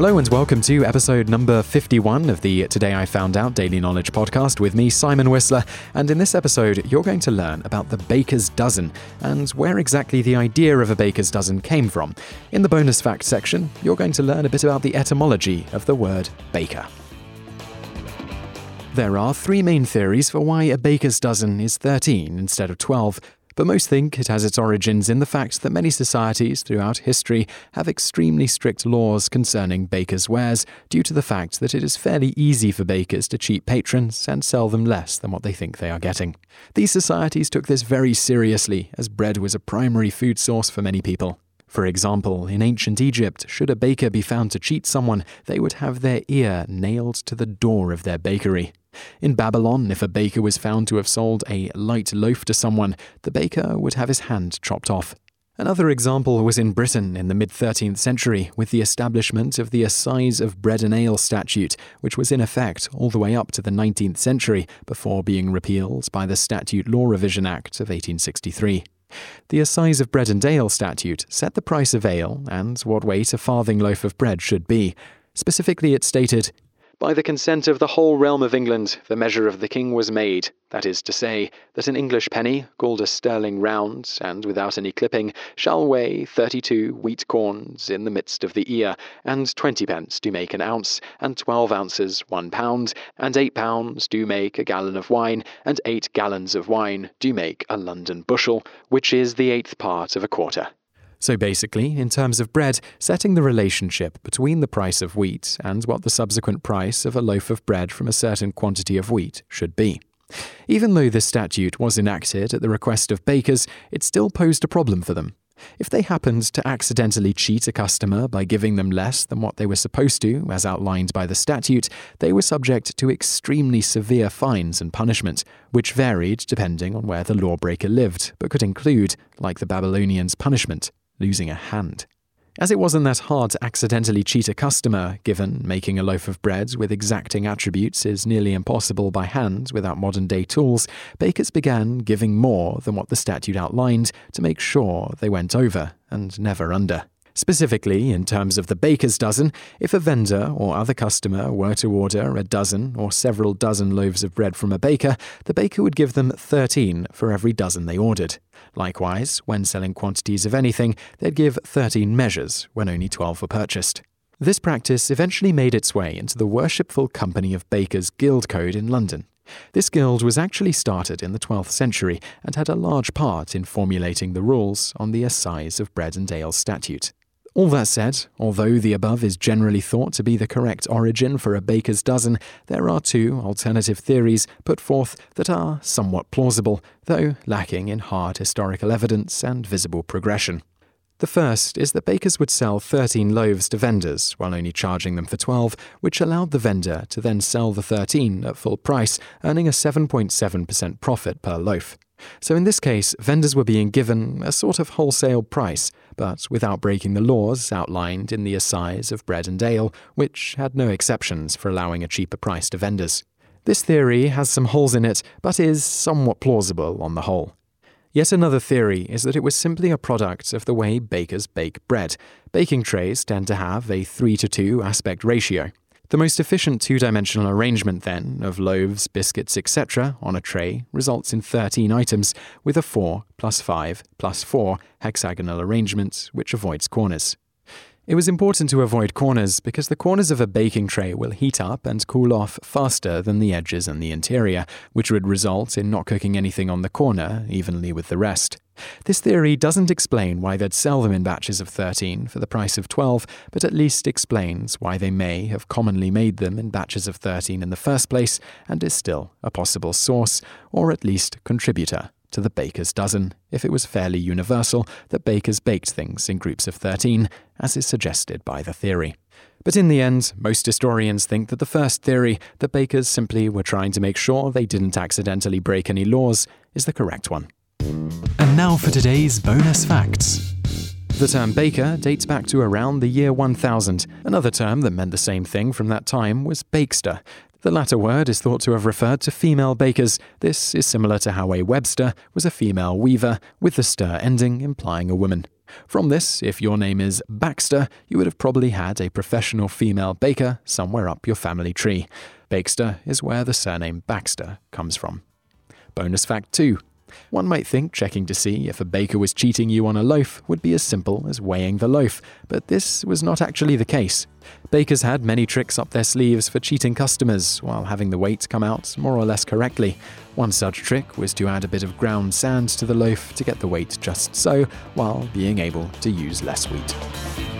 Hello and welcome to episode number 51 of the Today I Found Out Daily Knowledge podcast with me, Simon Whistler. And in this episode, you're going to learn about the baker's dozen and where exactly the idea of a baker's dozen came from. In the bonus fact section, you're going to learn a bit about the etymology of the word baker. There are three main theories for why a baker's dozen is 13 instead of 12, but most think it has its origins in the fact that many societies throughout history have extremely strict laws concerning bakers' wares due to the fact that it is fairly easy for bakers to cheat patrons and sell them less than what they think they are getting. These societies took this very seriously, as bread was a primary food source for many people. For example, in ancient Egypt, should a baker be found to cheat someone, they would have their ear nailed to the door of their bakery. In Babylon, if a baker was found to have sold a light loaf to someone, the baker would have his hand chopped off. Another example was in Britain in the mid 13th century with the establishment of the Assize of Bread and Ale statute, which was in effect all the way up to the 19th century before being repealed by the Statute Law Revision Act of 1863. The Assize of Bread and Ale statute set the price of ale and what weight a farthing loaf of bread should be. Specifically, it stated, by the consent of the whole realm of England, the measure of the king was made, that is to say, that an English penny, called a sterling round, and without any clipping, shall weigh thirty two wheat corns in the midst of the ear, and twenty pence do make an ounce, and twelve ounces one pound, and eight pounds do make a gallon of wine, and eight gallons of wine do make a London bushel, which is the eighth part of a quarter. So basically, in terms of bread, setting the relationship between the price of wheat and what the subsequent price of a loaf of bread from a certain quantity of wheat should be. Even though this statute was enacted at the request of bakers, it still posed a problem for them. If they happened to accidentally cheat a customer by giving them less than what they were supposed to, as outlined by the statute, they were subject to extremely severe fines and punishment, which varied depending on where the lawbreaker lived, but could include, like the Babylonians' punishment, losing a hand. As it wasn't that hard to accidentally cheat a customer, given making a loaf of bread with exacting attributes is nearly impossible by hand without modern day tools, bakers began giving more than what the statute outlined to make sure they went over and never under. Specifically, in terms of the baker's dozen, if a vendor or other customer were to order a dozen or several dozen loaves of bread from a baker, the baker would give them 13 for every dozen they ordered. Likewise, when selling quantities of anything, they'd give 13 measures when only 12 were purchased. This practice eventually made its way into the Worshipful Company of Bakers Guild Code in London. This guild was actually started in the 12th century and had a large part in formulating the rules on the Assize of Bread and Ale statute. All that said, although the above is generally thought to be the correct origin for a baker's dozen, there are two alternative theories put forth that are somewhat plausible, though lacking in hard historical evidence and visible progression. The first is that bakers would sell 13 loaves to vendors while only charging them for 12, which allowed the vendor to then sell the 13 at full price, earning a 7.7% profit per loaf. So in this case, vendors were being given a sort of wholesale price, but without breaking the laws outlined in the Assize of Bread and Ale, which had no exceptions for allowing a cheaper price to vendors. This theory has some holes in it, but is somewhat plausible on the whole. Yet another theory is that it was simply a product of the way bakers bake bread. Baking trays tend to have a 3 to 2 aspect ratio. The most efficient two dimensional arrangement, then, of loaves, biscuits, etc., on a tray results in 13 items with a 4 plus 5 plus 4 hexagonal arrangement, which avoids corners. It was important to avoid corners because the corners of a baking tray will heat up and cool off faster than the edges and the interior, which would result in not cooking anything on the corner evenly with the rest. This theory doesn't explain why they'd sell them in batches of 13 for the price of 12, but at least explains why they may have commonly made them in batches of 13 in the first place and is still a possible source, or at least contributor to the baker's dozen, if it was fairly universal that bakers baked things in groups of 13, as is suggested by the theory. But in the end, most historians think that the first theory, that bakers simply were trying to make sure they didn't accidentally break any laws, is the correct one. And now for today's bonus facts. The term baker dates back to around the year 1000. Another term that meant the same thing from that time was bakester. The latter word is thought to have referred to female bakers. This is similar to how a webster was a female weaver, with the ster ending implying a woman. From this, if your name is Baxter, you would have probably had a professional female baker somewhere up your family tree. Bakester is where the surname Baxter comes from. Bonus fact 2 one might think checking to see if a baker was cheating you on a loaf would be as simple as weighing the loaf, but this was not actually the case. Bakers had many tricks up their sleeves for cheating customers while having the weight come out more or less correctly. One such trick was to add a bit of ground sand to the loaf to get the weight just so, while being able to use less wheat.